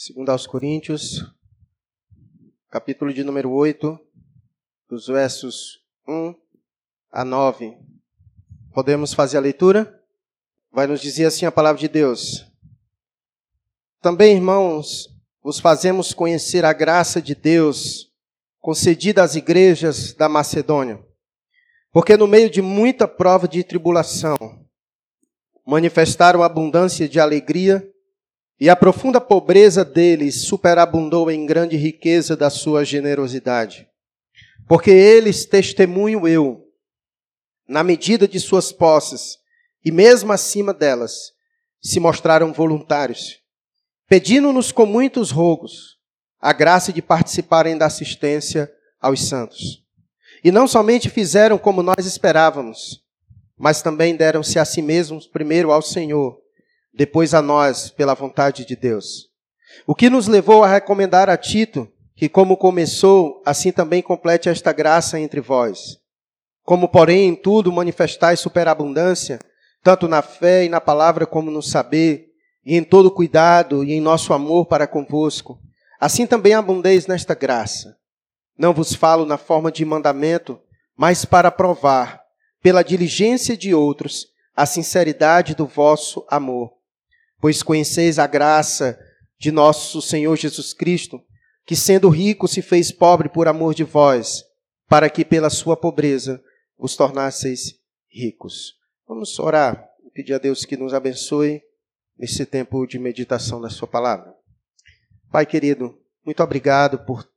Segundo aos Coríntios, capítulo de número 8, dos versos 1 a 9. Podemos fazer a leitura? Vai nos dizer assim a palavra de Deus. Também, irmãos, vos fazemos conhecer a graça de Deus concedida às igrejas da Macedônia. Porque no meio de muita prova de tribulação, manifestaram abundância de alegria e a profunda pobreza deles superabundou em grande riqueza da sua generosidade. Porque eles, testemunho eu, na medida de suas posses, e mesmo acima delas, se mostraram voluntários, pedindo-nos com muitos rogos a graça de participarem da assistência aos santos. E não somente fizeram como nós esperávamos, mas também deram-se a si mesmos primeiro ao Senhor depois a nós, pela vontade de Deus. O que nos levou a recomendar a Tito que, como começou, assim também complete esta graça entre vós. Como, porém, em tudo manifestais superabundância, tanto na fé e na palavra como no saber, e em todo cuidado e em nosso amor para convosco, assim também abundeis nesta graça. Não vos falo na forma de mandamento, mas para provar, pela diligência de outros, a sinceridade do vosso amor pois conheceis a graça de nosso Senhor Jesus Cristo, que sendo rico se fez pobre por amor de vós, para que pela sua pobreza vos tornasseis ricos. Vamos orar, pedir a Deus que nos abençoe nesse tempo de meditação da sua palavra. Pai querido, muito obrigado por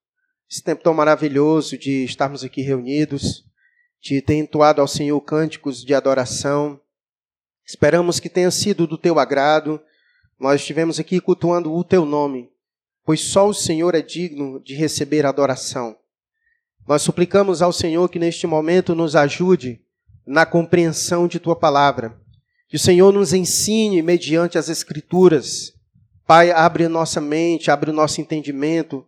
esse tempo tão maravilhoso de estarmos aqui reunidos, de ter entoado ao Senhor cânticos de adoração. Esperamos que tenha sido do teu agrado nós estivemos aqui cultuando o teu nome, pois só o Senhor é digno de receber adoração. Nós suplicamos ao Senhor que neste momento nos ajude na compreensão de tua palavra. Que o Senhor nos ensine mediante as Escrituras. Pai, abre nossa mente, abre o nosso entendimento,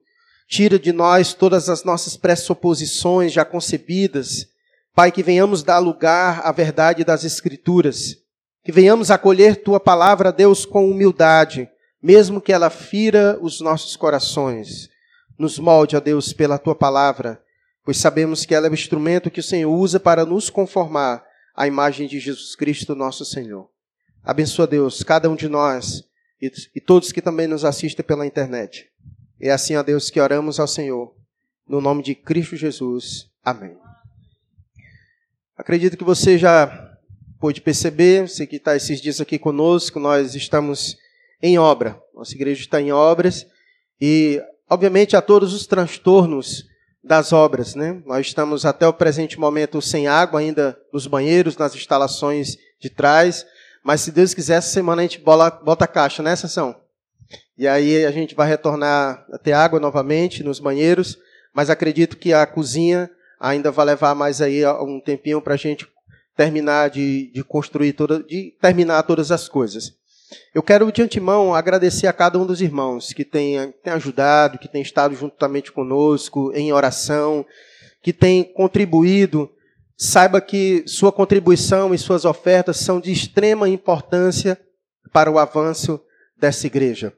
tira de nós todas as nossas pressuposições já concebidas. Pai, que venhamos dar lugar à verdade das Escrituras que venhamos acolher tua palavra, Deus, com humildade, mesmo que ela fira os nossos corações. Nos molde, ó Deus, pela tua palavra, pois sabemos que ela é o instrumento que o Senhor usa para nos conformar à imagem de Jesus Cristo, nosso Senhor. Abençoa, Deus, cada um de nós e, e todos que também nos assistem pela internet. É assim, ó Deus, que oramos ao Senhor, no nome de Cristo Jesus. Amém. Acredito que você já pôde perceber, você que está esses dias aqui conosco, nós estamos em obra. Nossa igreja está em obras e, obviamente, há todos os transtornos das obras, né? Nós estamos até o presente momento sem água ainda nos banheiros, nas instalações de trás, mas se Deus quiser, essa semana a gente bota a caixa, né, Sansão? E aí a gente vai retornar a ter água novamente nos banheiros, mas acredito que a cozinha ainda vai levar mais aí um tempinho para a gente terminar de, de construir toda, de terminar todas as coisas. Eu quero de antemão agradecer a cada um dos irmãos que tem, tem ajudado, que tem estado juntamente conosco em oração, que tem contribuído. Saiba que sua contribuição e suas ofertas são de extrema importância para o avanço dessa igreja.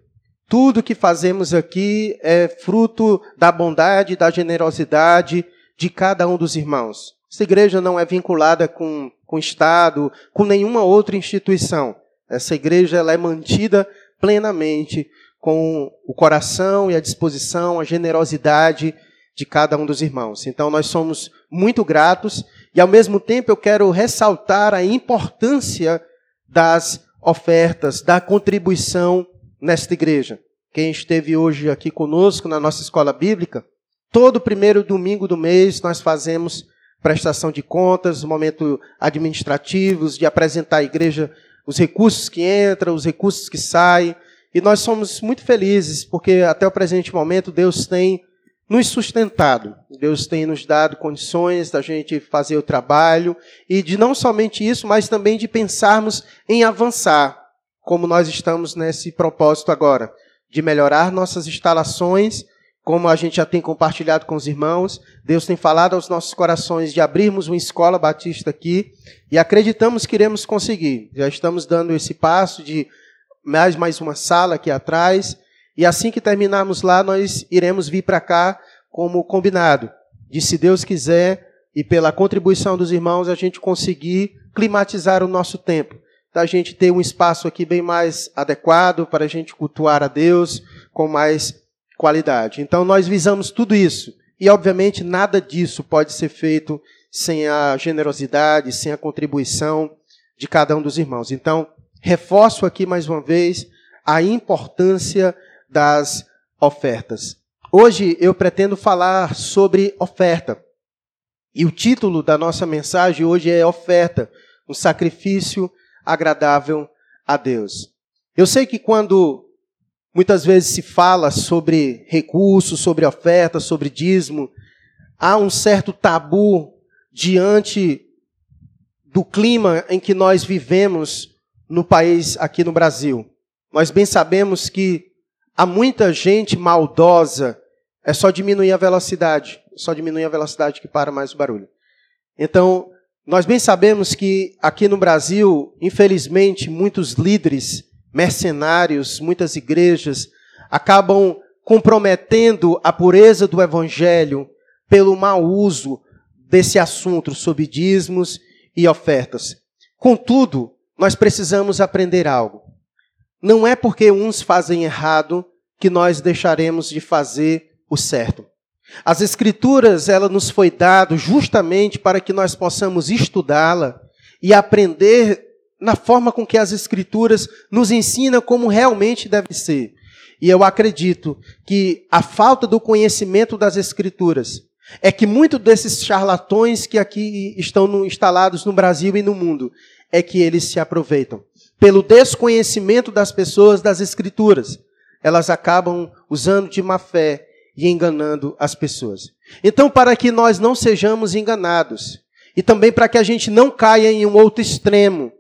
Tudo que fazemos aqui é fruto da bondade, da generosidade de cada um dos irmãos. Essa igreja não é vinculada com, com o Estado, com nenhuma outra instituição. Essa igreja ela é mantida plenamente com o coração e a disposição, a generosidade de cada um dos irmãos. Então nós somos muito gratos e ao mesmo tempo eu quero ressaltar a importância das ofertas, da contribuição nesta igreja. Quem esteve hoje aqui conosco na nossa escola bíblica, todo primeiro domingo do mês nós fazemos prestação de contas, momento administrativos, de apresentar à igreja os recursos que entram, os recursos que saem. E nós somos muito felizes, porque até o presente momento Deus tem nos sustentado. Deus tem nos dado condições da gente fazer o trabalho e de não somente isso, mas também de pensarmos em avançar, como nós estamos nesse propósito agora, de melhorar nossas instalações como a gente já tem compartilhado com os irmãos, Deus tem falado aos nossos corações de abrirmos uma escola batista aqui e acreditamos que iremos conseguir. Já estamos dando esse passo de mais mais uma sala aqui atrás E assim que terminarmos lá, nós iremos vir para cá como combinado. De se Deus quiser e pela contribuição dos irmãos, a gente conseguir climatizar o nosso tempo. Da gente ter um espaço aqui bem mais adequado para a gente cultuar a Deus com mais qualidade. Então nós visamos tudo isso. E obviamente nada disso pode ser feito sem a generosidade, sem a contribuição de cada um dos irmãos. Então, reforço aqui mais uma vez a importância das ofertas. Hoje eu pretendo falar sobre oferta. E o título da nossa mensagem hoje é Oferta, um sacrifício agradável a Deus. Eu sei que quando muitas vezes se fala sobre recursos, sobre oferta, sobre dízimo, há um certo tabu diante do clima em que nós vivemos no país aqui no Brasil. Nós bem sabemos que há muita gente maldosa, é só diminuir a velocidade, só diminuir a velocidade que para mais o barulho. Então, nós bem sabemos que aqui no Brasil, infelizmente, muitos líderes mercenários, muitas igrejas acabam comprometendo a pureza do evangelho pelo mau uso desse assunto sobre dízimos e ofertas. Contudo, nós precisamos aprender algo. Não é porque uns fazem errado que nós deixaremos de fazer o certo. As escrituras, ela nos foi dado justamente para que nós possamos estudá-la e aprender na forma com que as escrituras nos ensinam como realmente deve ser. E eu acredito que a falta do conhecimento das escrituras é que muitos desses charlatões que aqui estão no, instalados no Brasil e no mundo, é que eles se aproveitam. Pelo desconhecimento das pessoas das Escrituras, elas acabam usando de má fé e enganando as pessoas. Então, para que nós não sejamos enganados, e também para que a gente não caia em um outro extremo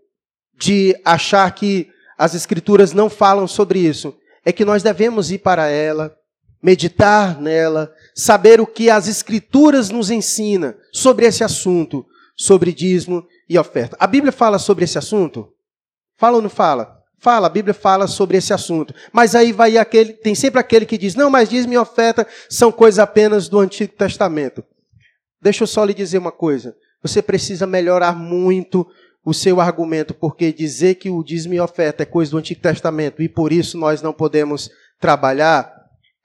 de achar que as Escrituras não falam sobre isso, é que nós devemos ir para ela, meditar nela, saber o que as Escrituras nos ensina sobre esse assunto, sobre dízimo e oferta. A Bíblia fala sobre esse assunto? Fala ou não fala? Fala, a Bíblia fala sobre esse assunto. Mas aí vai aquele, tem sempre aquele que diz: não, mas dízimo e oferta são coisas apenas do Antigo Testamento. Deixa eu só lhe dizer uma coisa. Você precisa melhorar muito o seu argumento, porque dizer que o dízimo e oferta é coisa do Antigo Testamento e por isso nós não podemos trabalhar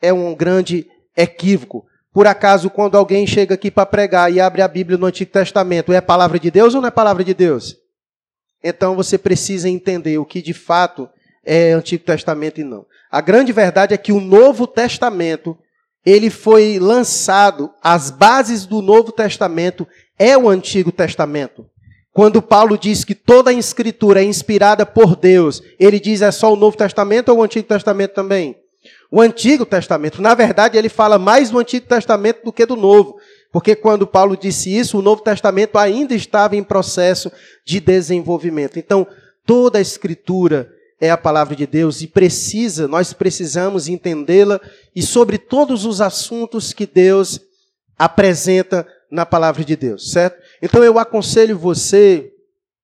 é um grande equívoco. Por acaso, quando alguém chega aqui para pregar e abre a Bíblia no Antigo Testamento, é palavra de Deus ou não é palavra de Deus? Então você precisa entender o que de fato é Antigo Testamento e não. A grande verdade é que o Novo Testamento, ele foi lançado, as bases do Novo Testamento é o Antigo Testamento. Quando Paulo diz que toda a escritura é inspirada por Deus, ele diz é só o Novo Testamento ou o Antigo Testamento também? O Antigo Testamento, na verdade, ele fala mais do Antigo Testamento do que do Novo, porque quando Paulo disse isso, o Novo Testamento ainda estava em processo de desenvolvimento. Então, toda a Escritura é a palavra de Deus e precisa, nós precisamos entendê-la e sobre todos os assuntos que Deus apresenta na palavra de Deus, certo? Então eu aconselho você,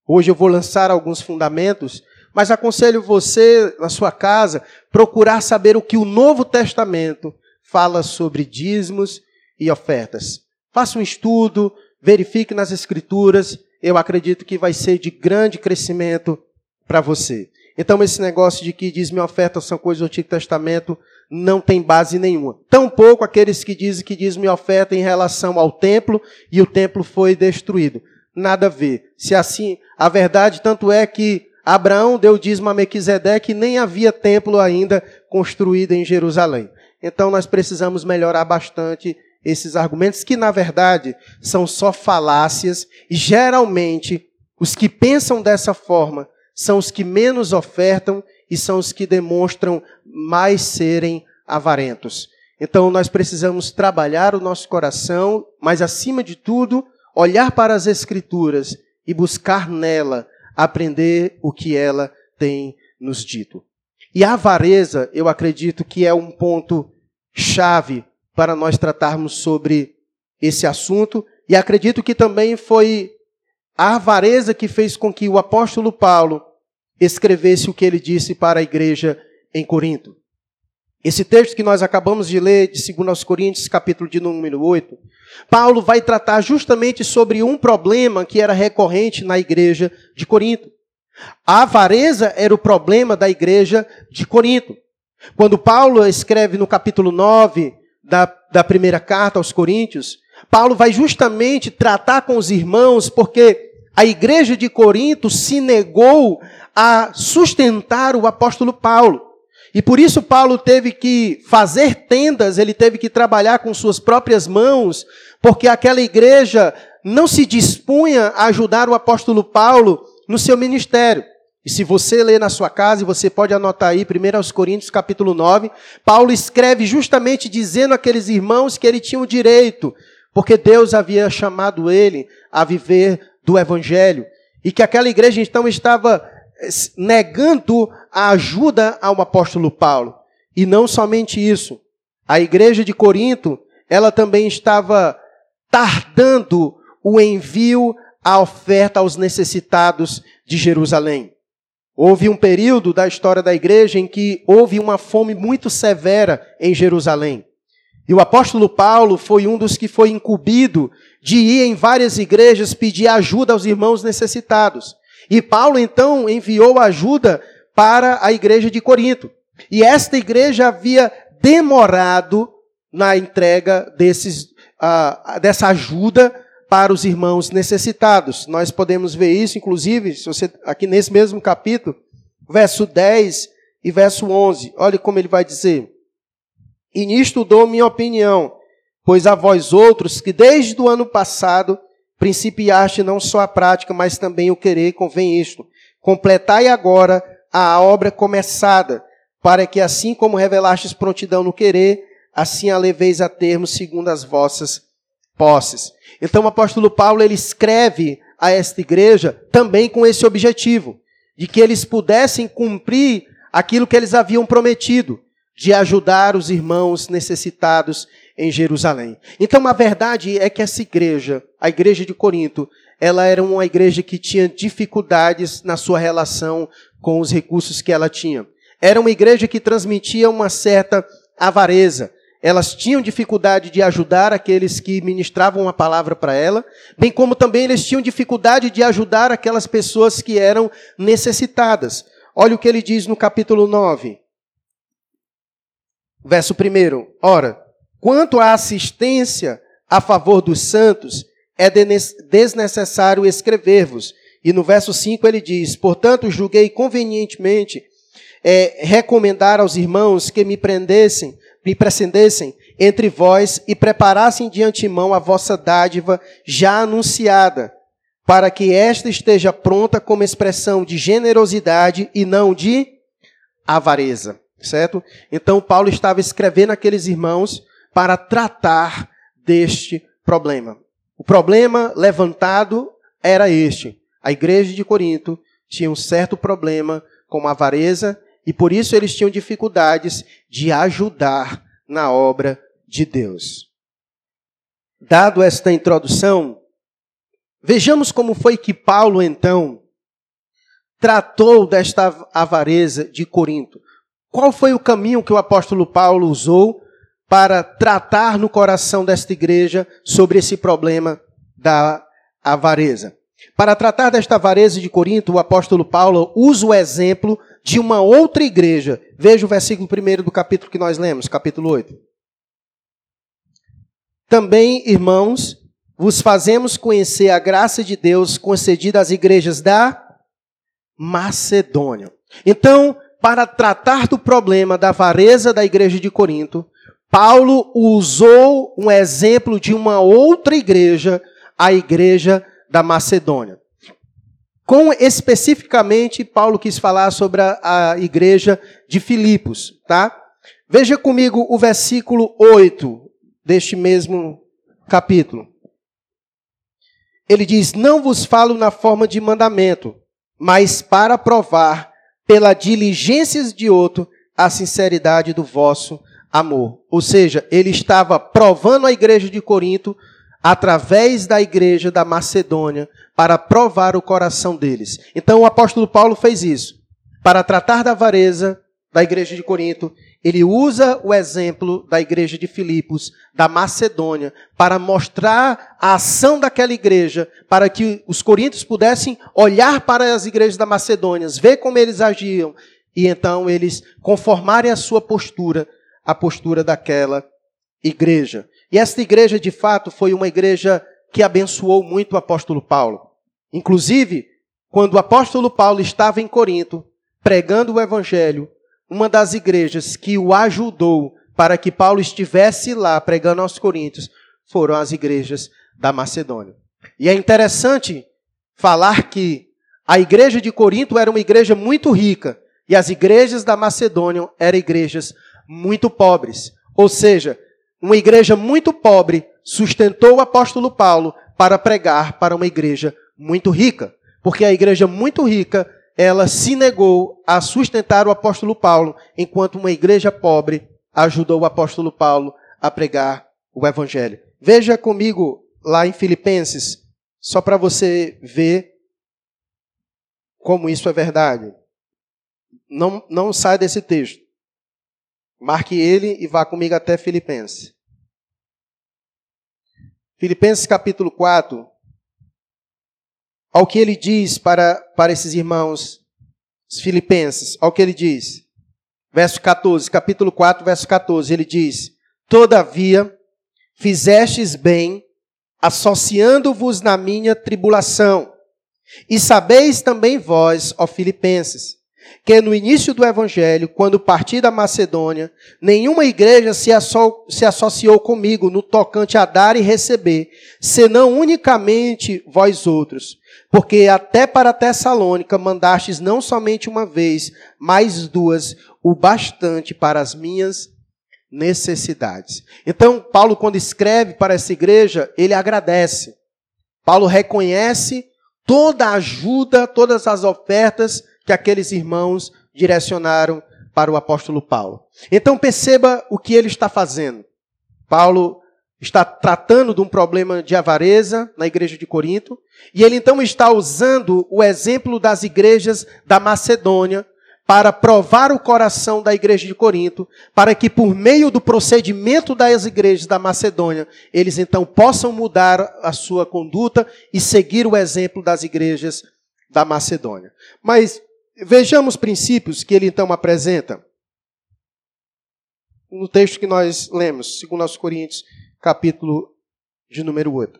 hoje eu vou lançar alguns fundamentos mas aconselho você, na sua casa, procurar saber o que o Novo Testamento fala sobre dízimos e ofertas. Faça um estudo, verifique nas Escrituras, eu acredito que vai ser de grande crescimento para você. Então, esse negócio de que dízimo e oferta são coisas do Antigo Testamento não tem base nenhuma. Tampouco aqueles que dizem que dízimo e oferta em relação ao templo e o templo foi destruído. Nada a ver. Se assim, a verdade tanto é que Abraão deu dízimo a Mequisedeque e nem havia templo ainda construído em Jerusalém. Então nós precisamos melhorar bastante esses argumentos que na verdade são só falácias e geralmente os que pensam dessa forma são os que menos ofertam e são os que demonstram mais serem avarentos. Então nós precisamos trabalhar o nosso coração, mas acima de tudo, olhar para as escrituras e buscar nela aprender o que ela tem nos dito. E a avareza, eu acredito que é um ponto chave para nós tratarmos sobre esse assunto, e acredito que também foi a avareza que fez com que o apóstolo Paulo escrevesse o que ele disse para a igreja em Corinto. Esse texto que nós acabamos de ler, de 2 Coríntios, capítulo de número 8, Paulo vai tratar justamente sobre um problema que era recorrente na igreja de Corinto. A avareza era o problema da igreja de Corinto. Quando Paulo escreve no capítulo 9 da, da primeira carta aos Coríntios, Paulo vai justamente tratar com os irmãos, porque a igreja de Corinto se negou a sustentar o apóstolo Paulo. E por isso Paulo teve que fazer tendas, ele teve que trabalhar com suas próprias mãos, porque aquela igreja não se dispunha a ajudar o apóstolo Paulo no seu ministério. E se você ler na sua casa, você pode anotar aí, 1 Coríntios capítulo 9, Paulo escreve justamente dizendo àqueles irmãos que ele tinha o direito, porque Deus havia chamado ele a viver do evangelho, e que aquela igreja então estava negando a ajuda ao apóstolo Paulo. E não somente isso. A igreja de Corinto, ela também estava tardando o envio a oferta aos necessitados de Jerusalém. Houve um período da história da igreja em que houve uma fome muito severa em Jerusalém. E o apóstolo Paulo foi um dos que foi incumbido de ir em várias igrejas pedir ajuda aos irmãos necessitados. E Paulo então enviou ajuda para a igreja de Corinto. E esta igreja havia demorado na entrega desses, uh, dessa ajuda para os irmãos necessitados. Nós podemos ver isso, inclusive, se você, aqui nesse mesmo capítulo, verso 10 e verso 11. Olha como ele vai dizer. E nisto dou minha opinião, pois a vós outros que desde o ano passado Principiaste não só a prática, mas também o querer, convém isto. Completai agora a obra começada, para que assim como revelastes prontidão no querer, assim a leveis a termo segundo as vossas posses. Então o apóstolo Paulo ele escreve a esta igreja também com esse objetivo, de que eles pudessem cumprir aquilo que eles haviam prometido, de ajudar os irmãos necessitados em Jerusalém. Então a verdade é que essa igreja, a igreja de Corinto, ela era uma igreja que tinha dificuldades na sua relação com os recursos que ela tinha. Era uma igreja que transmitia uma certa avareza. Elas tinham dificuldade de ajudar aqueles que ministravam a palavra para ela, bem como também eles tinham dificuldade de ajudar aquelas pessoas que eram necessitadas. Olha o que ele diz no capítulo 9. Verso 1. Ora, quanto à assistência a favor dos santos, é desnecessário escrever-vos. E no verso 5 ele diz: Portanto, julguei convenientemente é, recomendar aos irmãos que me prendessem, me precedessem entre vós e preparassem de antemão a vossa dádiva já anunciada, para que esta esteja pronta como expressão de generosidade e não de avareza certo? Então Paulo estava escrevendo aqueles irmãos para tratar deste problema. O problema levantado era este. A igreja de Corinto tinha um certo problema com a avareza e por isso eles tinham dificuldades de ajudar na obra de Deus. Dado esta introdução, vejamos como foi que Paulo então tratou desta avareza de Corinto. Qual foi o caminho que o apóstolo Paulo usou para tratar no coração desta igreja sobre esse problema da avareza? Para tratar desta avareza de Corinto, o apóstolo Paulo usa o exemplo de uma outra igreja. Veja o versículo 1 do capítulo que nós lemos, capítulo 8. Também, irmãos, vos fazemos conhecer a graça de Deus concedida às igrejas da Macedônia. Então, para tratar do problema da avareza da igreja de Corinto, Paulo usou um exemplo de uma outra igreja, a igreja da Macedônia. Com especificamente, Paulo quis falar sobre a, a igreja de Filipos, tá? Veja comigo o versículo 8 deste mesmo capítulo. Ele diz: Não vos falo na forma de mandamento, mas para provar pela diligência de outro, a sinceridade do vosso amor. Ou seja, ele estava provando a igreja de Corinto através da igreja da Macedônia para provar o coração deles. Então o apóstolo Paulo fez isso. Para tratar da avareza da igreja de Corinto, ele usa o exemplo da igreja de Filipos, da Macedônia, para mostrar a ação daquela igreja, para que os coríntios pudessem olhar para as igrejas da Macedônia, ver como eles agiam, e então eles conformarem a sua postura, a postura daquela igreja. E esta igreja, de fato, foi uma igreja que abençoou muito o apóstolo Paulo. Inclusive, quando o apóstolo Paulo estava em Corinto, pregando o evangelho, uma das igrejas que o ajudou para que Paulo estivesse lá pregando aos coríntios foram as igrejas da Macedônia. E é interessante falar que a igreja de Corinto era uma igreja muito rica e as igrejas da Macedônia eram igrejas muito pobres. Ou seja, uma igreja muito pobre sustentou o apóstolo Paulo para pregar para uma igreja muito rica. Porque a igreja muito rica, ela se negou a sustentar o apóstolo Paulo, enquanto uma igreja pobre ajudou o apóstolo Paulo a pregar o evangelho. Veja comigo lá em Filipenses, só para você ver como isso é verdade. Não, não sai desse texto. Marque ele e vá comigo até Filipenses. Filipenses capítulo 4, ao que ele diz para, para esses irmãos os filipenses, ao que ele diz. Verso 14, capítulo 4, verso 14, ele diz: Todavia, fizestes bem, associando-vos na minha tribulação. E sabeis também vós, ó filipenses, que no início do evangelho, quando parti da Macedônia, nenhuma igreja se, asso se associou comigo no tocante a dar e receber, senão unicamente vós outros. Porque até para Tessalônica mandastes não somente uma vez, mas duas, o bastante para as minhas necessidades. Então, Paulo, quando escreve para essa igreja, ele agradece. Paulo reconhece toda a ajuda, todas as ofertas que aqueles irmãos direcionaram para o apóstolo Paulo. Então perceba o que ele está fazendo. Paulo está tratando de um problema de avareza na igreja de Corinto, e ele então está usando o exemplo das igrejas da Macedônia para provar o coração da igreja de Corinto, para que por meio do procedimento das igrejas da Macedônia, eles então possam mudar a sua conduta e seguir o exemplo das igrejas da Macedônia. Mas Vejamos princípios que ele então apresenta. No texto que nós lemos, segundo aos Coríntios, capítulo de número 8.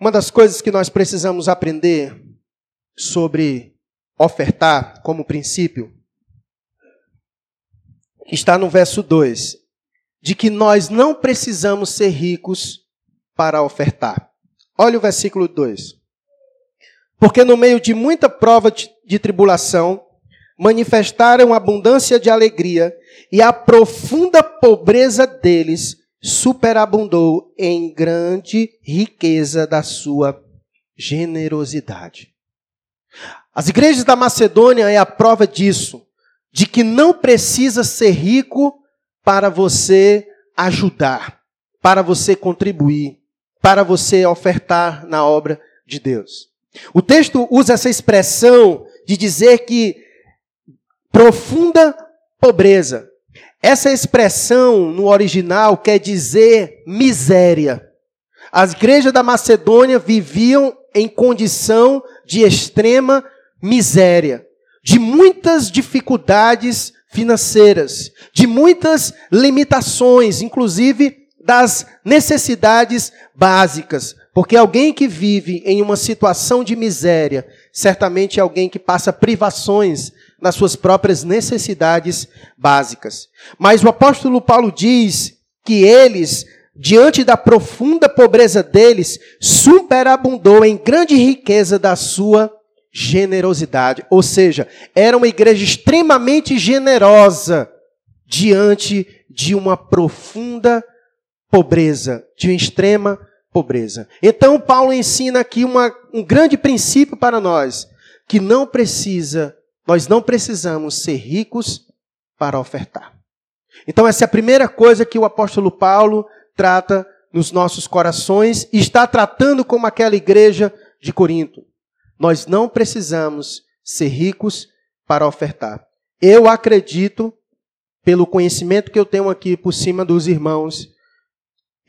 Uma das coisas que nós precisamos aprender sobre ofertar como princípio está no verso 2, de que nós não precisamos ser ricos para ofertar. Olha o versículo 2. Porque no meio de muita prova de tribulação, manifestaram abundância de alegria, e a profunda pobreza deles superabundou em grande riqueza da sua generosidade. As igrejas da Macedônia é a prova disso, de que não precisa ser rico para você ajudar, para você contribuir, para você ofertar na obra de Deus. O texto usa essa expressão de dizer que profunda pobreza. Essa expressão no original quer dizer miséria. As igrejas da Macedônia viviam em condição de extrema miséria, de muitas dificuldades financeiras, de muitas limitações, inclusive das necessidades básicas. Porque alguém que vive em uma situação de miséria, certamente é alguém que passa privações nas suas próprias necessidades básicas. Mas o apóstolo Paulo diz que eles, diante da profunda pobreza deles, superabundou em grande riqueza da sua generosidade. Ou seja, era uma igreja extremamente generosa diante de uma profunda pobreza, de uma extrema pobreza. Então, Paulo ensina aqui uma, um grande princípio para nós, que não precisa, nós não precisamos ser ricos para ofertar. Então, essa é a primeira coisa que o apóstolo Paulo trata nos nossos corações e está tratando como aquela igreja de Corinto. Nós não precisamos ser ricos para ofertar. Eu acredito pelo conhecimento que eu tenho aqui por cima dos irmãos,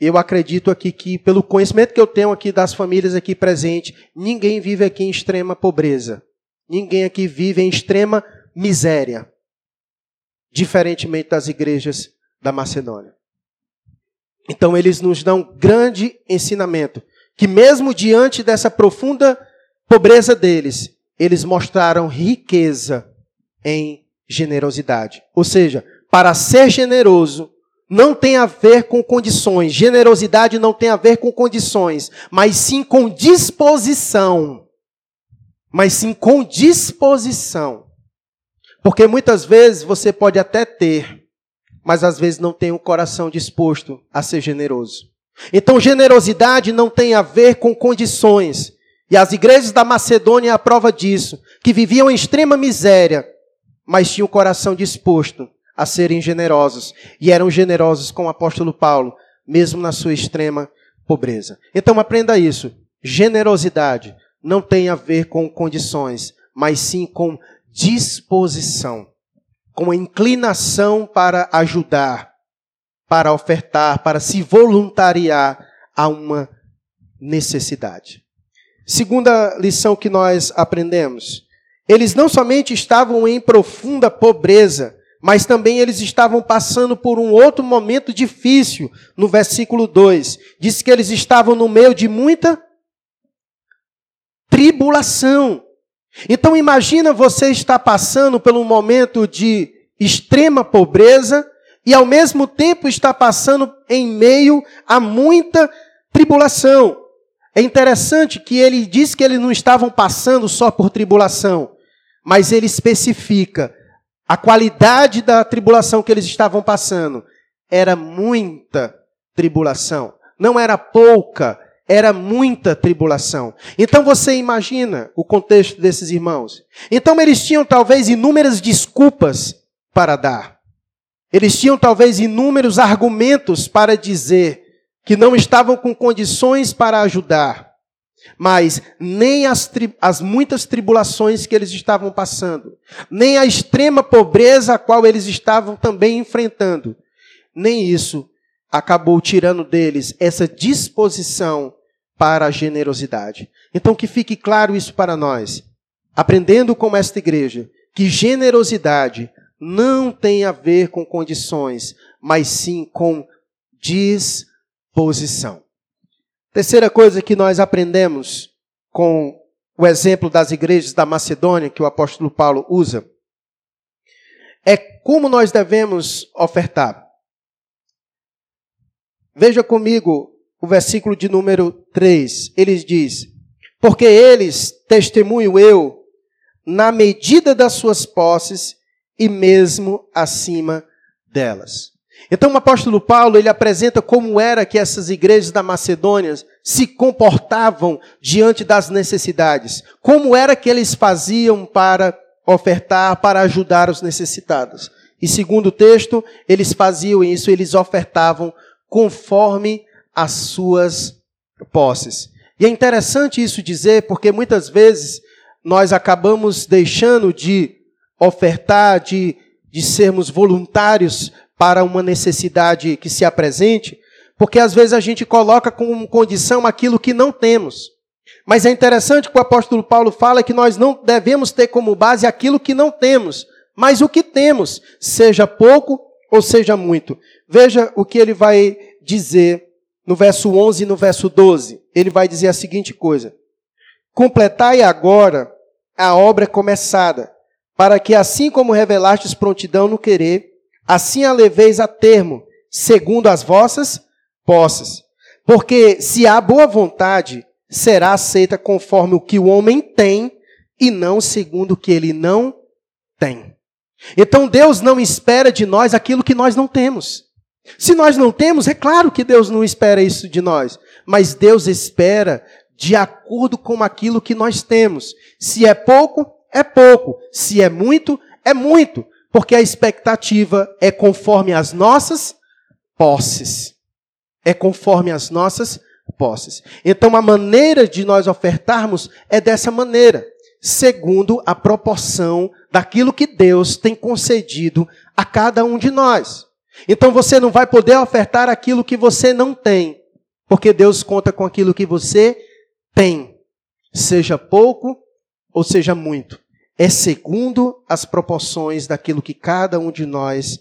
eu acredito aqui que, pelo conhecimento que eu tenho aqui das famílias aqui presentes, ninguém vive aqui em extrema pobreza. Ninguém aqui vive em extrema miséria. Diferentemente das igrejas da Macedônia. Então, eles nos dão grande ensinamento. Que, mesmo diante dessa profunda pobreza deles, eles mostraram riqueza em generosidade. Ou seja, para ser generoso, não tem a ver com condições. Generosidade não tem a ver com condições, mas sim com disposição. Mas sim com disposição. Porque muitas vezes você pode até ter, mas às vezes não tem o um coração disposto a ser generoso. Então, generosidade não tem a ver com condições. E as igrejas da Macedônia é a prova disso, que viviam em extrema miséria, mas tinham o coração disposto a serem generosos. E eram generosos com o apóstolo Paulo, mesmo na sua extrema pobreza. Então aprenda isso. Generosidade não tem a ver com condições, mas sim com disposição, com a inclinação para ajudar, para ofertar, para se voluntariar a uma necessidade. Segunda lição que nós aprendemos: eles não somente estavam em profunda pobreza, mas também eles estavam passando por um outro momento difícil, no versículo 2. Diz que eles estavam no meio de muita tribulação. Então imagina você estar passando por um momento de extrema pobreza e ao mesmo tempo está passando em meio a muita tribulação. É interessante que ele diz que eles não estavam passando só por tribulação, mas ele especifica a qualidade da tribulação que eles estavam passando era muita tribulação. Não era pouca, era muita tribulação. Então você imagina o contexto desses irmãos. Então eles tinham talvez inúmeras desculpas para dar. Eles tinham talvez inúmeros argumentos para dizer que não estavam com condições para ajudar mas nem as, as, muitas tribulações que eles estavam passando, nem a extrema pobreza a qual eles estavam também enfrentando, nem isso acabou tirando deles essa disposição para a generosidade. Então que fique claro isso para nós, aprendendo com esta igreja, que generosidade não tem a ver com condições, mas sim com disposição. Terceira coisa que nós aprendemos com o exemplo das igrejas da Macedônia que o apóstolo Paulo usa é como nós devemos ofertar. Veja comigo o versículo de número 3. Ele diz: Porque eles, testemunho eu, na medida das suas posses e mesmo acima delas. Então o apóstolo Paulo, ele apresenta como era que essas igrejas da Macedônia se comportavam diante das necessidades. Como era que eles faziam para ofertar, para ajudar os necessitados. E segundo o texto, eles faziam isso, eles ofertavam conforme as suas posses. E é interessante isso dizer, porque muitas vezes nós acabamos deixando de ofertar, de, de sermos voluntários para uma necessidade que se apresente, porque às vezes a gente coloca como condição aquilo que não temos. Mas é interessante que o apóstolo Paulo fala que nós não devemos ter como base aquilo que não temos, mas o que temos, seja pouco ou seja muito. Veja o que ele vai dizer no verso 11 e no verso 12. Ele vai dizer a seguinte coisa: Completai agora a obra começada, para que assim como revelastes prontidão no querer, assim a leveis a termo, segundo as vossas posses. Porque se há boa vontade, será aceita conforme o que o homem tem e não segundo o que ele não tem. Então Deus não espera de nós aquilo que nós não temos. Se nós não temos, é claro que Deus não espera isso de nós, mas Deus espera de acordo com aquilo que nós temos. Se é pouco, é pouco. Se é muito, é muito porque a expectativa é conforme as nossas posses. É conforme as nossas posses. Então a maneira de nós ofertarmos é dessa maneira. segundo a proporção daquilo que Deus tem concedido a cada um de nós. Então você não vai poder ofertar aquilo que você não tem, porque Deus conta com aquilo que você tem, seja pouco ou seja muito. É segundo as proporções daquilo que cada um de nós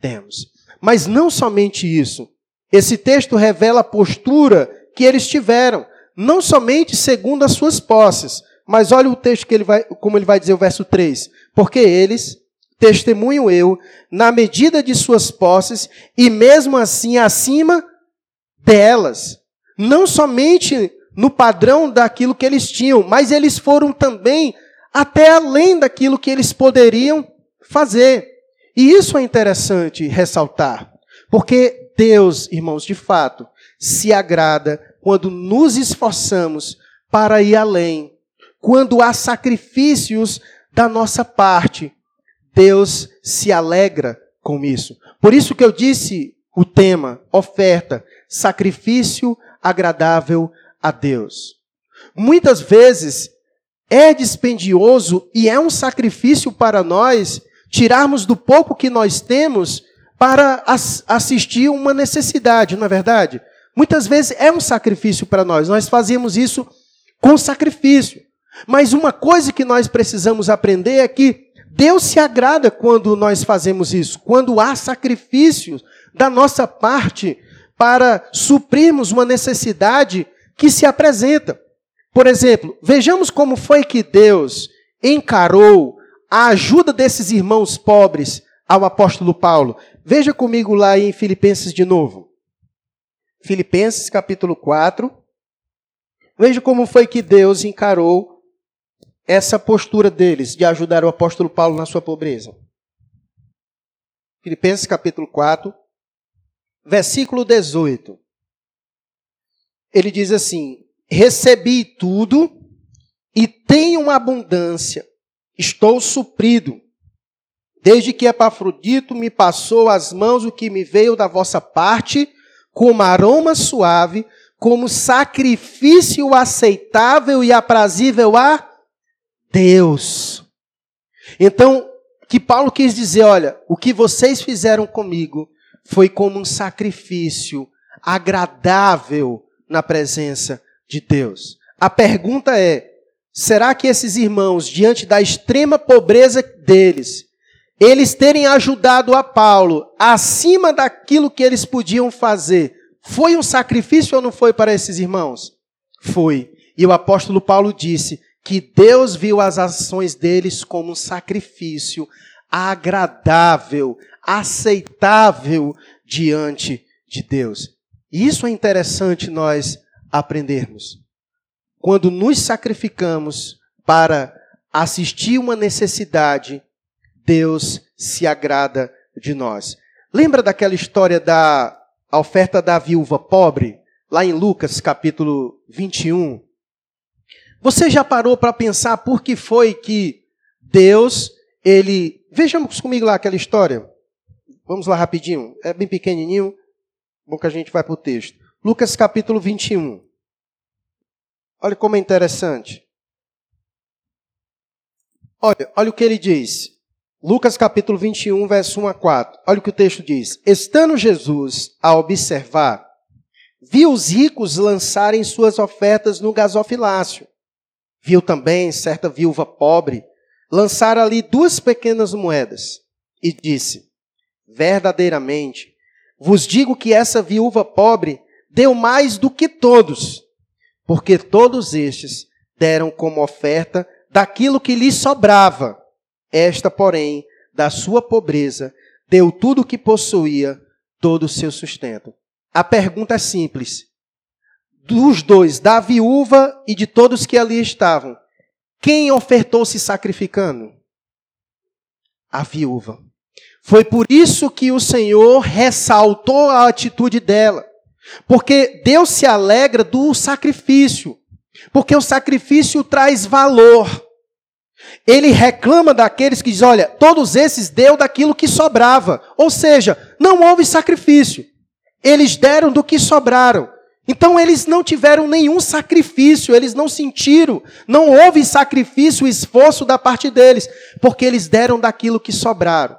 temos. Mas não somente isso. Esse texto revela a postura que eles tiveram, não somente segundo as suas posses, mas olha o texto que ele vai, como ele vai dizer o verso 3. Porque eles, testemunho eu, na medida de suas posses, e mesmo assim acima delas. Não somente no padrão daquilo que eles tinham, mas eles foram também até além daquilo que eles poderiam fazer. E isso é interessante ressaltar, porque Deus, irmãos, de fato, se agrada quando nos esforçamos para ir além quando há sacrifícios da nossa parte, Deus se alegra com isso. Por isso que eu disse o tema, oferta, sacrifício agradável a Deus. Muitas vezes é dispendioso e é um sacrifício para nós tirarmos do pouco que nós temos para assistir uma necessidade, não é verdade? Muitas vezes é um sacrifício para nós. Nós fazemos isso com sacrifício. Mas uma coisa que nós precisamos aprender é que Deus se agrada quando nós fazemos isso, quando há sacrifícios da nossa parte para suprirmos uma necessidade que se apresenta. Por exemplo, vejamos como foi que Deus encarou a ajuda desses irmãos pobres ao apóstolo Paulo. Veja comigo lá em Filipenses de novo. Filipenses capítulo 4. Veja como foi que Deus encarou essa postura deles de ajudar o apóstolo Paulo na sua pobreza. Filipenses capítulo 4, versículo 18. Ele diz assim: Recebi tudo e tenho uma abundância, estou suprido. Desde que Epafrodito me passou às mãos o que me veio da vossa parte, como aroma suave, como sacrifício aceitável e aprazível a Deus. Então, que Paulo quis dizer, olha, o que vocês fizeram comigo foi como um sacrifício agradável na presença de Deus. A pergunta é: será que esses irmãos, diante da extrema pobreza deles, eles terem ajudado a Paulo acima daquilo que eles podiam fazer, foi um sacrifício ou não foi para esses irmãos? Foi. E o apóstolo Paulo disse que Deus viu as ações deles como um sacrifício agradável, aceitável diante de Deus. E isso é interessante nós aprendermos. Quando nos sacrificamos para assistir uma necessidade, Deus se agrada de nós. Lembra daquela história da oferta da viúva pobre, lá em Lucas capítulo 21? Você já parou para pensar por que foi que Deus, ele. Vejamos comigo lá aquela história. Vamos lá rapidinho. É bem pequenininho. Bom que a gente vai para o texto. Lucas capítulo 21. Olha como é interessante. Olha, olha o que ele diz. Lucas capítulo 21, verso 1 a 4. Olha o que o texto diz. Estando Jesus a observar, viu os ricos lançarem suas ofertas no gasofilácio viu também certa viúva pobre lançar ali duas pequenas moedas e disse: Verdadeiramente, vos digo que essa viúva pobre deu mais do que todos, porque todos estes deram como oferta daquilo que lhes sobrava. Esta, porém, da sua pobreza, deu tudo o que possuía, todo o seu sustento. A pergunta é simples: dos dois, da viúva e de todos que ali estavam, quem ofertou se sacrificando? A viúva. Foi por isso que o Senhor ressaltou a atitude dela. Porque Deus se alegra do sacrifício. Porque o sacrifício traz valor. Ele reclama daqueles que dizem: olha, todos esses deu daquilo que sobrava. Ou seja, não houve sacrifício. Eles deram do que sobraram. Então eles não tiveram nenhum sacrifício, eles não sentiram, não houve sacrifício, esforço da parte deles, porque eles deram daquilo que sobraram.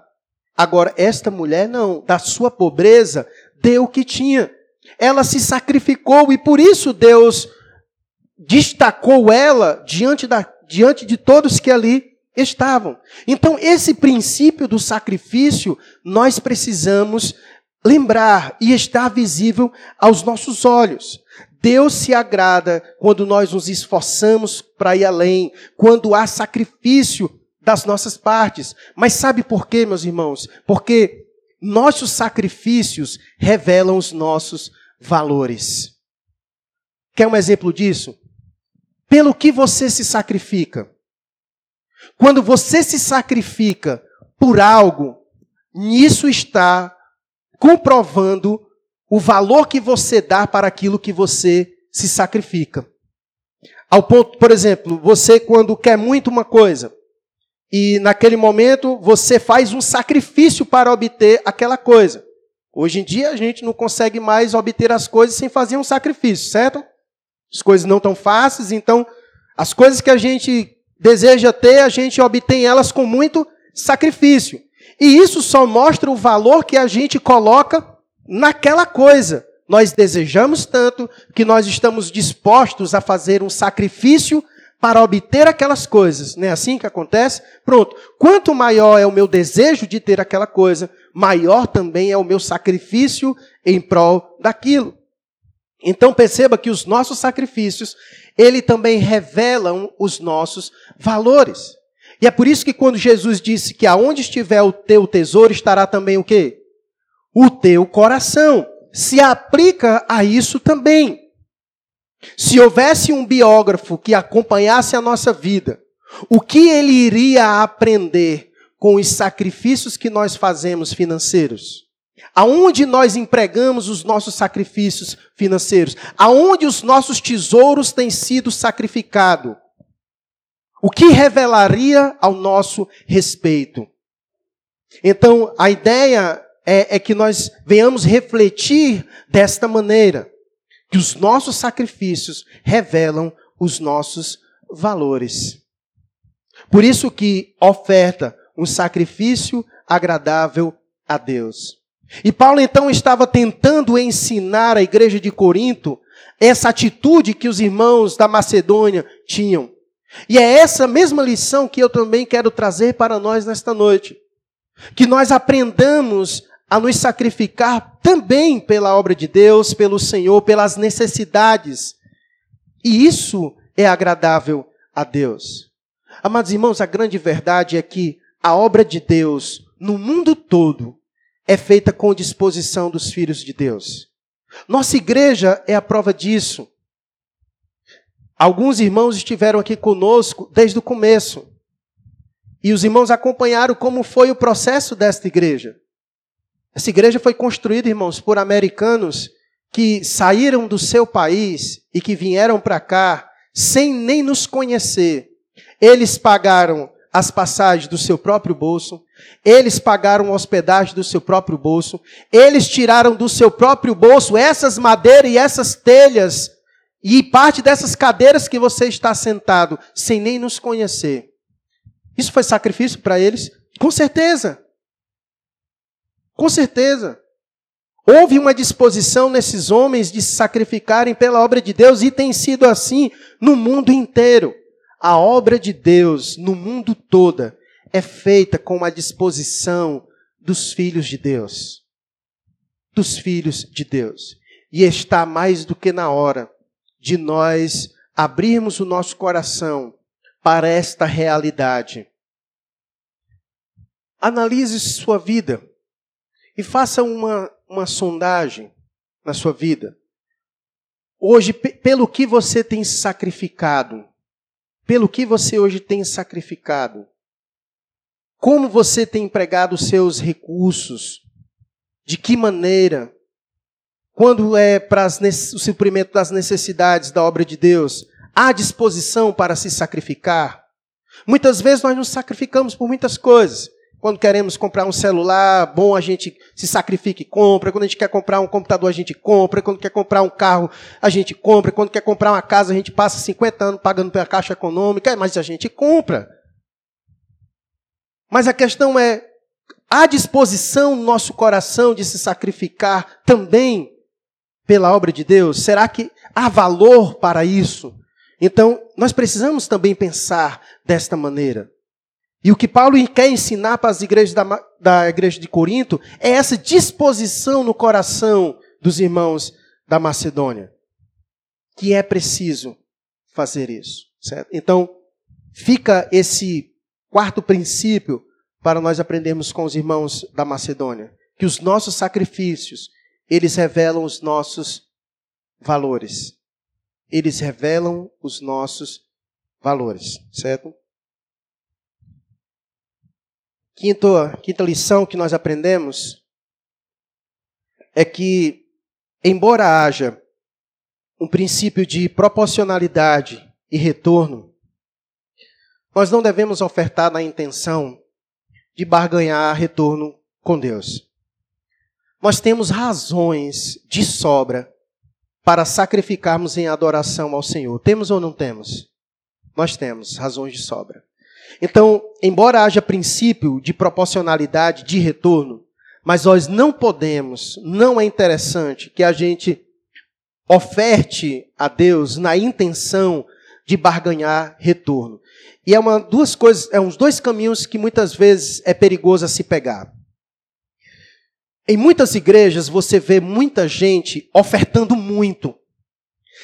Agora, esta mulher não, da sua pobreza, deu o que tinha. Ela se sacrificou e por isso Deus destacou ela diante, da, diante de todos que ali estavam. Então, esse princípio do sacrifício, nós precisamos lembrar e estar visível aos nossos olhos. Deus se agrada quando nós nos esforçamos para ir além, quando há sacrifício das nossas partes. Mas sabe por quê, meus irmãos? Porque nossos sacrifícios revelam os nossos valores. Quer um exemplo disso? Pelo que você se sacrifica? Quando você se sacrifica por algo, nisso está comprovando o valor que você dá para aquilo que você se sacrifica. Ao ponto, por exemplo, você quando quer muito uma coisa e naquele momento você faz um sacrifício para obter aquela coisa. Hoje em dia a gente não consegue mais obter as coisas sem fazer um sacrifício, certo? As coisas não tão fáceis, então as coisas que a gente deseja ter, a gente obtém elas com muito sacrifício. E isso só mostra o valor que a gente coloca naquela coisa. Nós desejamos tanto que nós estamos dispostos a fazer um sacrifício para obter aquelas coisas. Não é assim que acontece? Pronto. Quanto maior é o meu desejo de ter aquela coisa, maior também é o meu sacrifício em prol daquilo. Então perceba que os nossos sacrifícios, ele também revelam os nossos valores. E é por isso que quando Jesus disse que aonde estiver o teu tesouro, estará também o quê? O teu coração. Se aplica a isso também. Se houvesse um biógrafo que acompanhasse a nossa vida, o que ele iria aprender com os sacrifícios que nós fazemos financeiros? Aonde nós empregamos os nossos sacrifícios financeiros? Aonde os nossos tesouros têm sido sacrificados? O que revelaria ao nosso respeito? Então, a ideia é, é, que nós venhamos refletir desta maneira, que os nossos sacrifícios revelam os nossos valores. Por isso que oferta um sacrifício agradável a Deus. E Paulo então estava tentando ensinar a igreja de Corinto essa atitude que os irmãos da Macedônia tinham. E é essa mesma lição que eu também quero trazer para nós nesta noite. Que nós aprendamos a nos sacrificar também pela obra de Deus, pelo Senhor, pelas necessidades. E isso é agradável a Deus. Amados irmãos, a grande verdade é que a obra de Deus no mundo todo é feita com disposição dos filhos de Deus. Nossa igreja é a prova disso. Alguns irmãos estiveram aqui conosco desde o começo. E os irmãos acompanharam como foi o processo desta igreja. Essa igreja foi construída, irmãos, por americanos que saíram do seu país e que vieram para cá sem nem nos conhecer. Eles pagaram as passagens do seu próprio bolso, eles pagaram a hospedagem do seu próprio bolso, eles tiraram do seu próprio bolso essas madeiras e essas telhas e parte dessas cadeiras que você está sentado, sem nem nos conhecer. Isso foi sacrifício para eles? Com certeza. Com certeza. Houve uma disposição nesses homens de se sacrificarem pela obra de Deus e tem sido assim no mundo inteiro. A obra de Deus no mundo todo é feita com uma disposição dos filhos de Deus. Dos filhos de Deus. E está mais do que na hora de nós abrirmos o nosso coração para esta realidade. Analise sua vida e faça uma, uma sondagem na sua vida. Hoje, pelo que você tem sacrificado, pelo que você hoje tem sacrificado, como você tem empregado os seus recursos, de que maneira, quando é para o suprimento das necessidades da obra de Deus, há disposição para se sacrificar? Muitas vezes nós nos sacrificamos por muitas coisas. Quando queremos comprar um celular bom, a gente se sacrifica e compra. Quando a gente quer comprar um computador, a gente compra. Quando quer comprar um carro, a gente compra. Quando quer comprar uma casa, a gente passa 50 anos pagando pela Caixa Econômica, mas a gente compra. Mas a questão é, há disposição no nosso coração de se sacrificar também pela obra de Deus? Será que há valor para isso? Então, nós precisamos também pensar desta maneira. E o que Paulo quer ensinar para as igrejas da, da igreja de Corinto é essa disposição no coração dos irmãos da Macedônia. Que é preciso fazer isso. Certo? Então, fica esse quarto princípio para nós aprendermos com os irmãos da Macedônia. Que os nossos sacrifícios, eles revelam os nossos valores. Eles revelam os nossos valores, certo? Quinta, quinta lição que nós aprendemos é que, embora haja um princípio de proporcionalidade e retorno, nós não devemos ofertar na intenção de barganhar retorno com Deus. Nós temos razões de sobra para sacrificarmos em adoração ao Senhor. Temos ou não temos? Nós temos razões de sobra. Então, embora haja princípio de proporcionalidade de retorno, mas nós não podemos, não é interessante que a gente oferte a Deus na intenção de barganhar retorno. E é uma duas coisas, é uns dois caminhos que muitas vezes é perigoso a se pegar. Em muitas igrejas você vê muita gente ofertando muito,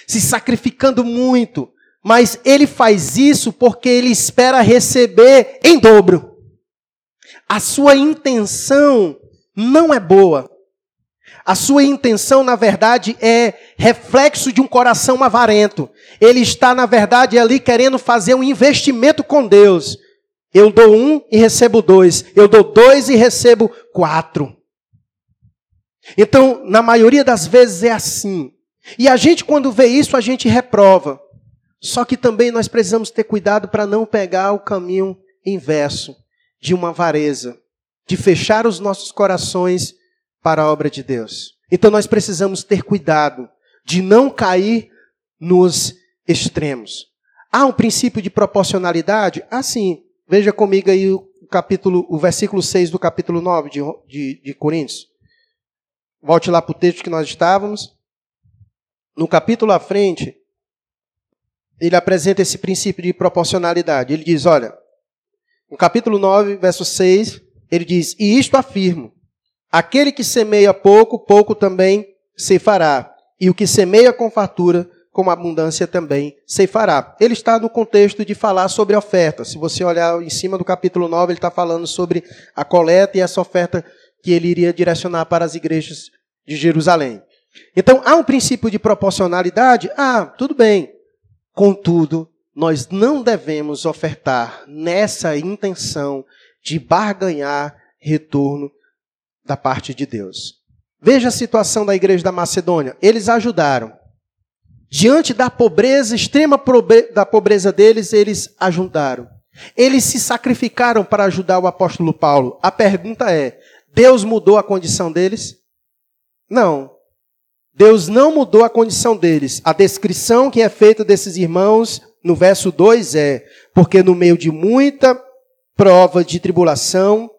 se sacrificando muito, mas ele faz isso porque ele espera receber em dobro. A sua intenção não é boa. A sua intenção, na verdade, é reflexo de um coração avarento. Ele está, na verdade, ali querendo fazer um investimento com Deus. Eu dou um e recebo dois. Eu dou dois e recebo quatro. Então, na maioria das vezes é assim. E a gente, quando vê isso, a gente reprova. Só que também nós precisamos ter cuidado para não pegar o caminho inverso de uma avareza, de fechar os nossos corações para a obra de Deus. Então nós precisamos ter cuidado de não cair nos extremos. Há um princípio de proporcionalidade? Ah, sim. Veja comigo aí o capítulo, o versículo 6 do capítulo 9 de, de, de Coríntios. Volte lá para o texto que nós estávamos. No capítulo à frente, ele apresenta esse princípio de proporcionalidade. Ele diz: olha, no capítulo 9, verso 6, ele diz: E isto afirmo: aquele que semeia pouco, pouco também ceifará, e o que semeia com fartura, com abundância também ceifará. Ele está no contexto de falar sobre oferta. Se você olhar em cima do capítulo 9, ele está falando sobre a coleta e essa oferta que ele iria direcionar para as igrejas de Jerusalém. Então, há um princípio de proporcionalidade? Ah, tudo bem. Contudo, nós não devemos ofertar nessa intenção de barganhar retorno da parte de Deus. Veja a situação da igreja da Macedônia. Eles ajudaram. Diante da pobreza, extrema da pobreza deles, eles ajudaram. Eles se sacrificaram para ajudar o apóstolo Paulo. A pergunta é: Deus mudou a condição deles? Não. Deus não mudou a condição deles. A descrição que é feita desses irmãos no verso 2 é: porque no meio de muita prova de tribulação,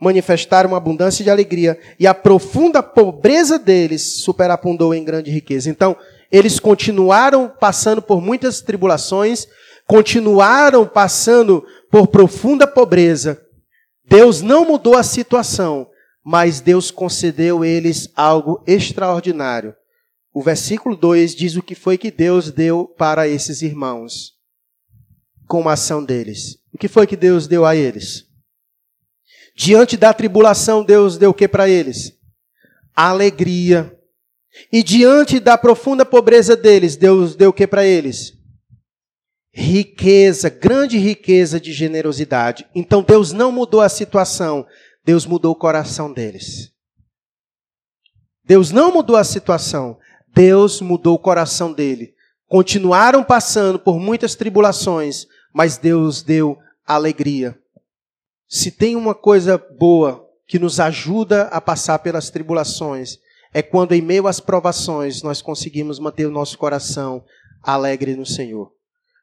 manifestaram uma abundância de alegria, e a profunda pobreza deles superabundou em grande riqueza. Então, eles continuaram passando por muitas tribulações, continuaram passando por profunda pobreza. Deus não mudou a situação, mas Deus concedeu eles algo extraordinário. O versículo 2 diz o que foi que Deus deu para esses irmãos com a ação deles. O que foi que Deus deu a eles? Diante da tribulação, Deus deu o que para eles? Alegria. E diante da profunda pobreza deles, Deus deu o que para eles? Riqueza, grande riqueza de generosidade. Então Deus não mudou a situação, Deus mudou o coração deles. Deus não mudou a situação, Deus mudou o coração dele. Continuaram passando por muitas tribulações, mas Deus deu alegria. se tem uma coisa boa que nos ajuda a passar pelas tribulações, é quando em meio às provações nós conseguimos manter o nosso coração alegre no Senhor.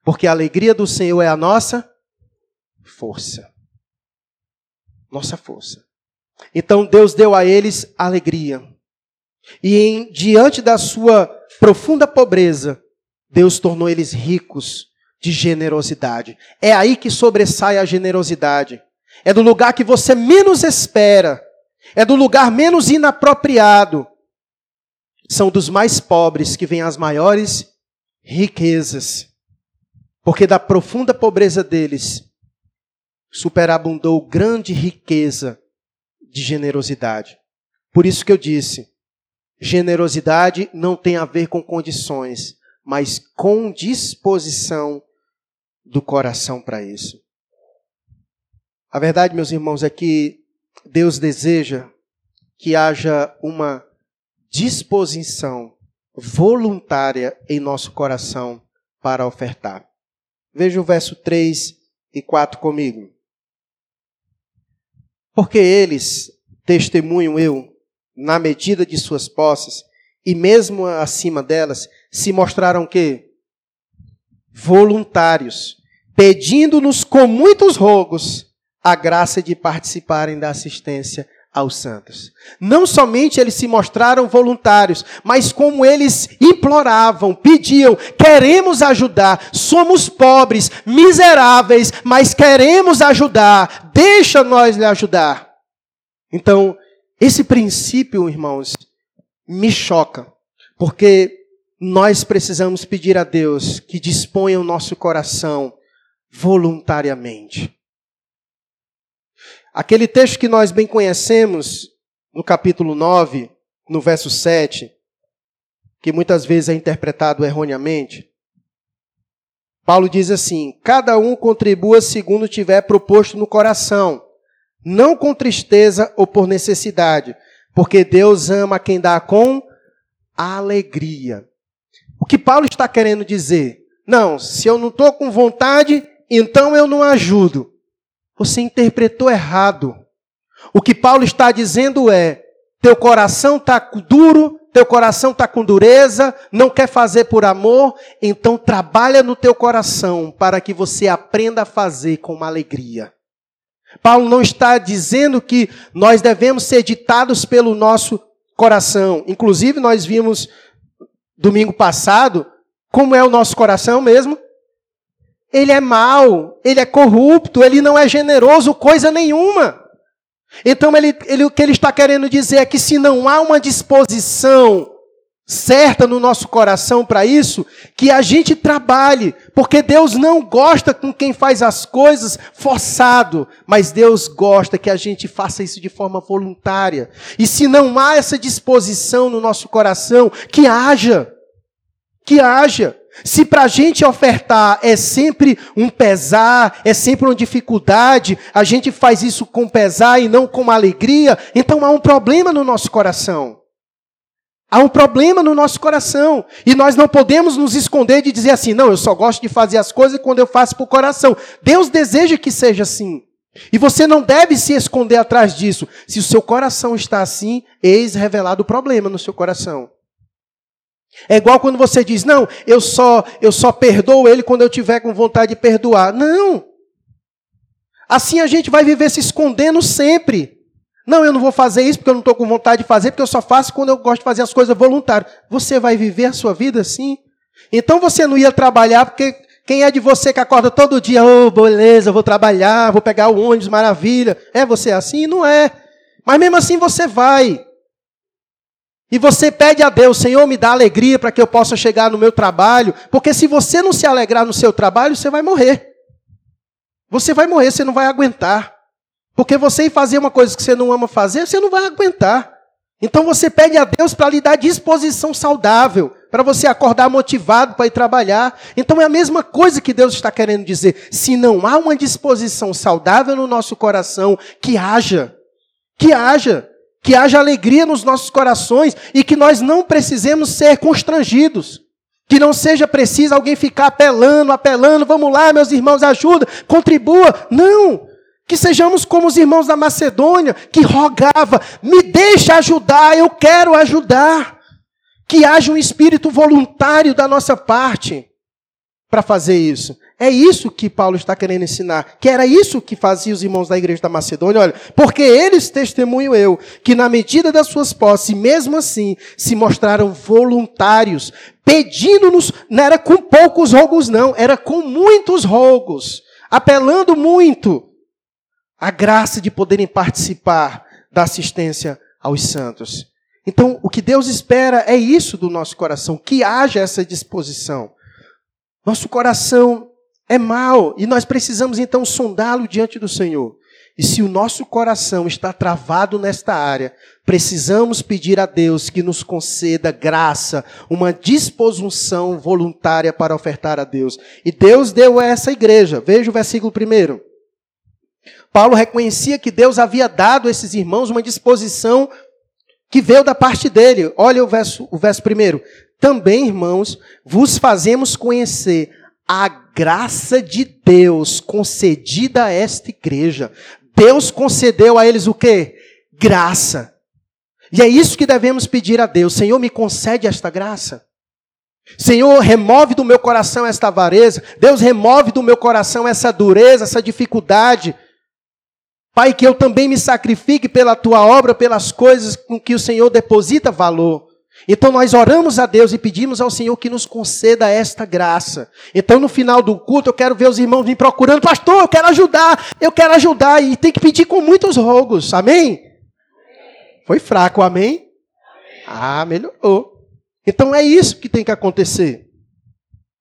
Porque a alegria do Senhor é a nossa força. Nossa força. Então Deus deu a eles alegria. E em, diante da sua profunda pobreza, Deus tornou eles ricos de generosidade. É aí que sobressai a generosidade. É do lugar que você menos espera. É do lugar menos inapropriado. São dos mais pobres que vêm as maiores riquezas. Porque da profunda pobreza deles superabundou grande riqueza de generosidade. Por isso que eu disse: generosidade não tem a ver com condições, mas com disposição do coração para isso. A verdade, meus irmãos, é que Deus deseja que haja uma disposição voluntária em nosso coração para ofertar. Veja o verso 3 e 4 comigo. Porque eles, testemunho eu, na medida de suas posses, e mesmo acima delas, se mostraram que voluntários, pedindo-nos com muitos rogos a graça de participarem da assistência aos santos. Não somente eles se mostraram voluntários, mas como eles imploravam, pediam, queremos ajudar, somos pobres, miseráveis, mas queremos ajudar, deixa nós lhe ajudar. Então, esse princípio, irmãos, me choca, porque nós precisamos pedir a Deus que disponha o nosso coração voluntariamente. Aquele texto que nós bem conhecemos, no capítulo 9, no verso 7, que muitas vezes é interpretado erroneamente, Paulo diz assim: Cada um contribua segundo tiver proposto no coração, não com tristeza ou por necessidade, porque Deus ama quem dá com alegria. O que Paulo está querendo dizer? Não, se eu não estou com vontade, então eu não ajudo. Você interpretou errado. O que Paulo está dizendo é: teu coração está duro, teu coração está com dureza, não quer fazer por amor, então trabalha no teu coração para que você aprenda a fazer com uma alegria. Paulo não está dizendo que nós devemos ser ditados pelo nosso coração. Inclusive, nós vimos domingo passado como é o nosso coração mesmo ele é mau, ele é corrupto, ele não é generoso, coisa nenhuma. Então, ele, ele, o que ele está querendo dizer é que se não há uma disposição certa no nosso coração para isso, que a gente trabalhe, porque Deus não gosta com quem faz as coisas forçado, mas Deus gosta que a gente faça isso de forma voluntária. E se não há essa disposição no nosso coração, que haja, que haja. Se para a gente ofertar é sempre um pesar, é sempre uma dificuldade, a gente faz isso com pesar e não com alegria, então há um problema no nosso coração. Há um problema no nosso coração. E nós não podemos nos esconder de dizer assim, não, eu só gosto de fazer as coisas quando eu faço por coração. Deus deseja que seja assim. E você não deve se esconder atrás disso. Se o seu coração está assim, eis revelado o problema no seu coração. É igual quando você diz: "Não, eu só eu só perdoo ele quando eu tiver com vontade de perdoar". Não. Assim a gente vai viver se escondendo sempre. Não, eu não vou fazer isso porque eu não estou com vontade de fazer, porque eu só faço quando eu gosto de fazer as coisas voluntárias. Você vai viver a sua vida assim? Então você não ia trabalhar porque quem é de você que acorda todo dia, oh, beleza, vou trabalhar, vou pegar o ônibus, maravilha. É você assim? Não é. Mas mesmo assim você vai. E você pede a Deus, Senhor, me dá alegria para que eu possa chegar no meu trabalho, porque se você não se alegrar no seu trabalho, você vai morrer. Você vai morrer, você não vai aguentar. Porque você ir fazer uma coisa que você não ama fazer, você não vai aguentar. Então você pede a Deus para lhe dar disposição saudável, para você acordar motivado para ir trabalhar. Então é a mesma coisa que Deus está querendo dizer. Se não há uma disposição saudável no nosso coração, que haja. Que haja que haja alegria nos nossos corações e que nós não precisemos ser constrangidos. Que não seja preciso alguém ficar apelando, apelando, vamos lá, meus irmãos, ajuda, contribua. Não! Que sejamos como os irmãos da Macedônia, que rogava, me deixa ajudar, eu quero ajudar. Que haja um espírito voluntário da nossa parte para fazer isso. É isso que Paulo está querendo ensinar. Que era isso que faziam os irmãos da igreja da Macedônia. Olha, porque eles testemunho eu, que na medida das suas posses, mesmo assim, se mostraram voluntários, pedindo-nos, não era com poucos rogos, não, era com muitos rogos, apelando muito a graça de poderem participar da assistência aos santos. Então, o que Deus espera é isso do nosso coração, que haja essa disposição. Nosso coração é mau e nós precisamos então sondá-lo diante do Senhor. E se o nosso coração está travado nesta área, precisamos pedir a Deus que nos conceda graça, uma disposição voluntária para ofertar a Deus. E Deus deu a essa igreja. Veja o versículo primeiro. Paulo reconhecia que Deus havia dado a esses irmãos uma disposição que veio da parte dele. Olha o verso, o verso primeiro. Também, irmãos, vos fazemos conhecer a graça de Deus concedida a esta igreja. Deus concedeu a eles o quê? Graça. E é isso que devemos pedir a Deus. Senhor, me concede esta graça. Senhor, remove do meu coração esta avareza. Deus, remove do meu coração essa dureza, essa dificuldade. Pai, que eu também me sacrifique pela tua obra, pelas coisas com que o Senhor deposita valor. Então nós oramos a Deus e pedimos ao Senhor que nos conceda esta graça. Então no final do culto eu quero ver os irmãos vir procurando, pastor, eu quero ajudar, eu quero ajudar e tem que pedir com muitos rogos. Amém? Foi fraco, amém? Ah, melhorou. Então é isso que tem que acontecer.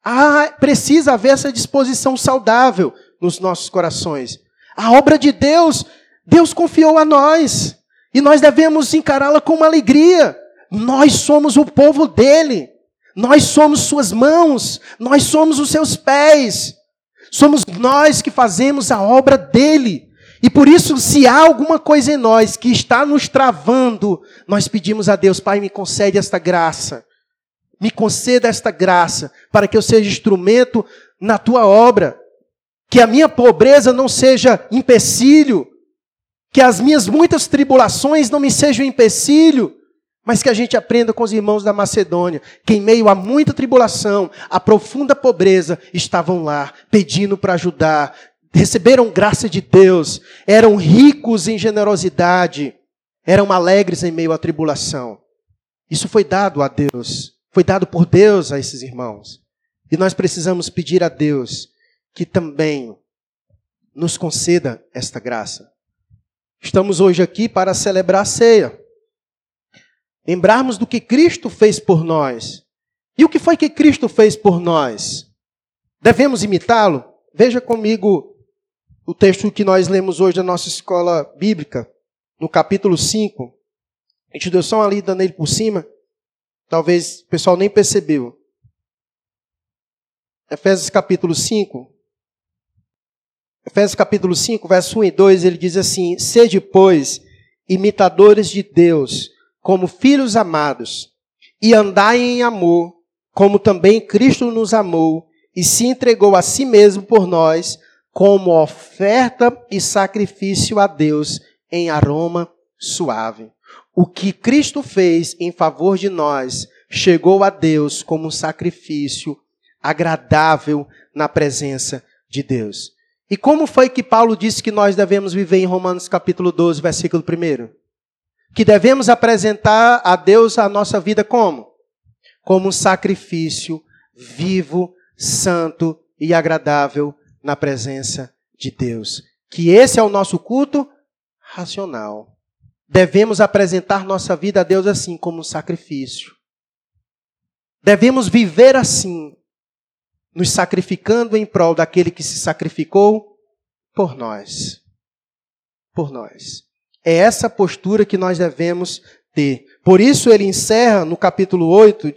Ah, precisa haver essa disposição saudável nos nossos corações. A obra de Deus, Deus confiou a nós. E nós devemos encará-la com uma alegria. Nós somos o povo dele. Nós somos suas mãos. Nós somos os seus pés. Somos nós que fazemos a obra dele. E por isso, se há alguma coisa em nós que está nos travando, nós pedimos a Deus, Pai, me concede esta graça. Me conceda esta graça para que eu seja instrumento na tua obra. Que a minha pobreza não seja empecilho. Que as minhas muitas tribulações não me sejam empecilho mas que a gente aprenda com os irmãos da Macedônia, que em meio a muita tribulação, a profunda pobreza, estavam lá, pedindo para ajudar, receberam graça de Deus, eram ricos em generosidade, eram alegres em meio à tribulação. Isso foi dado a Deus, foi dado por Deus a esses irmãos. E nós precisamos pedir a Deus que também nos conceda esta graça. Estamos hoje aqui para celebrar a ceia lembrarmos do que Cristo fez por nós. E o que foi que Cristo fez por nós? Devemos imitá-lo? Veja comigo o texto que nós lemos hoje da nossa escola bíblica, no capítulo 5. A gente deu só uma lida nele por cima. Talvez o pessoal nem percebeu. Efésios capítulo 5. Efésios capítulo 5, verso 1 e 2, ele diz assim: Sede, pois, imitadores de Deus, como filhos amados, e andai em amor, como também Cristo nos amou e se entregou a si mesmo por nós, como oferta e sacrifício a Deus em aroma suave. O que Cristo fez em favor de nós chegou a Deus como um sacrifício agradável na presença de Deus. E como foi que Paulo disse que nós devemos viver em Romanos capítulo 12, versículo 1? Que devemos apresentar a Deus a nossa vida como? Como um sacrifício vivo, santo e agradável na presença de Deus. Que esse é o nosso culto racional. Devemos apresentar nossa vida a Deus assim, como um sacrifício. Devemos viver assim, nos sacrificando em prol daquele que se sacrificou por nós. Por nós. É essa postura que nós devemos ter. Por isso ele encerra no capítulo 8,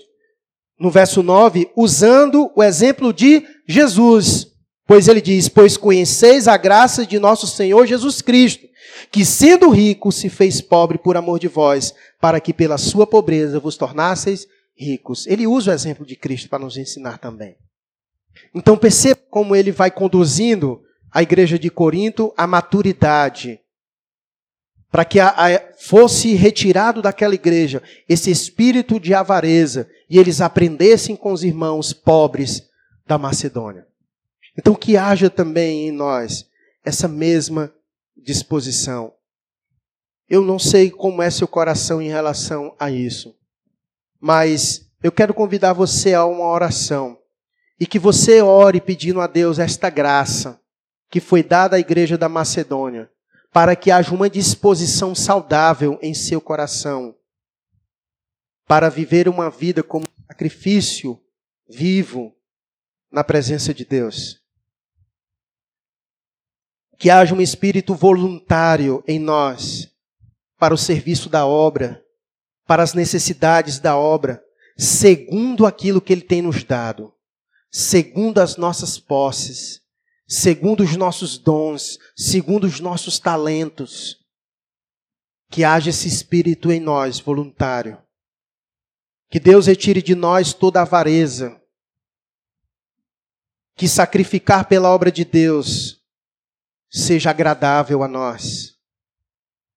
no verso 9, usando o exemplo de Jesus. Pois ele diz: Pois conheceis a graça de nosso Senhor Jesus Cristo, que sendo rico se fez pobre por amor de vós, para que pela sua pobreza vos tornasseis ricos. Ele usa o exemplo de Cristo para nos ensinar também. Então perceba como ele vai conduzindo a igreja de Corinto a maturidade, para que a, a, fosse retirado daquela igreja esse espírito de avareza e eles aprendessem com os irmãos pobres da Macedônia. Então, que haja também em nós essa mesma disposição. Eu não sei como é seu coração em relação a isso, mas eu quero convidar você a uma oração e que você ore pedindo a Deus esta graça que foi dada à igreja da Macedônia para que haja uma disposição saudável em seu coração para viver uma vida como sacrifício vivo na presença de Deus. Que haja um espírito voluntário em nós para o serviço da obra, para as necessidades da obra, segundo aquilo que Ele tem nos dado, segundo as nossas posses segundo os nossos dons, segundo os nossos talentos. Que haja esse espírito em nós, voluntário. Que Deus retire de nós toda avareza. Que sacrificar pela obra de Deus seja agradável a nós.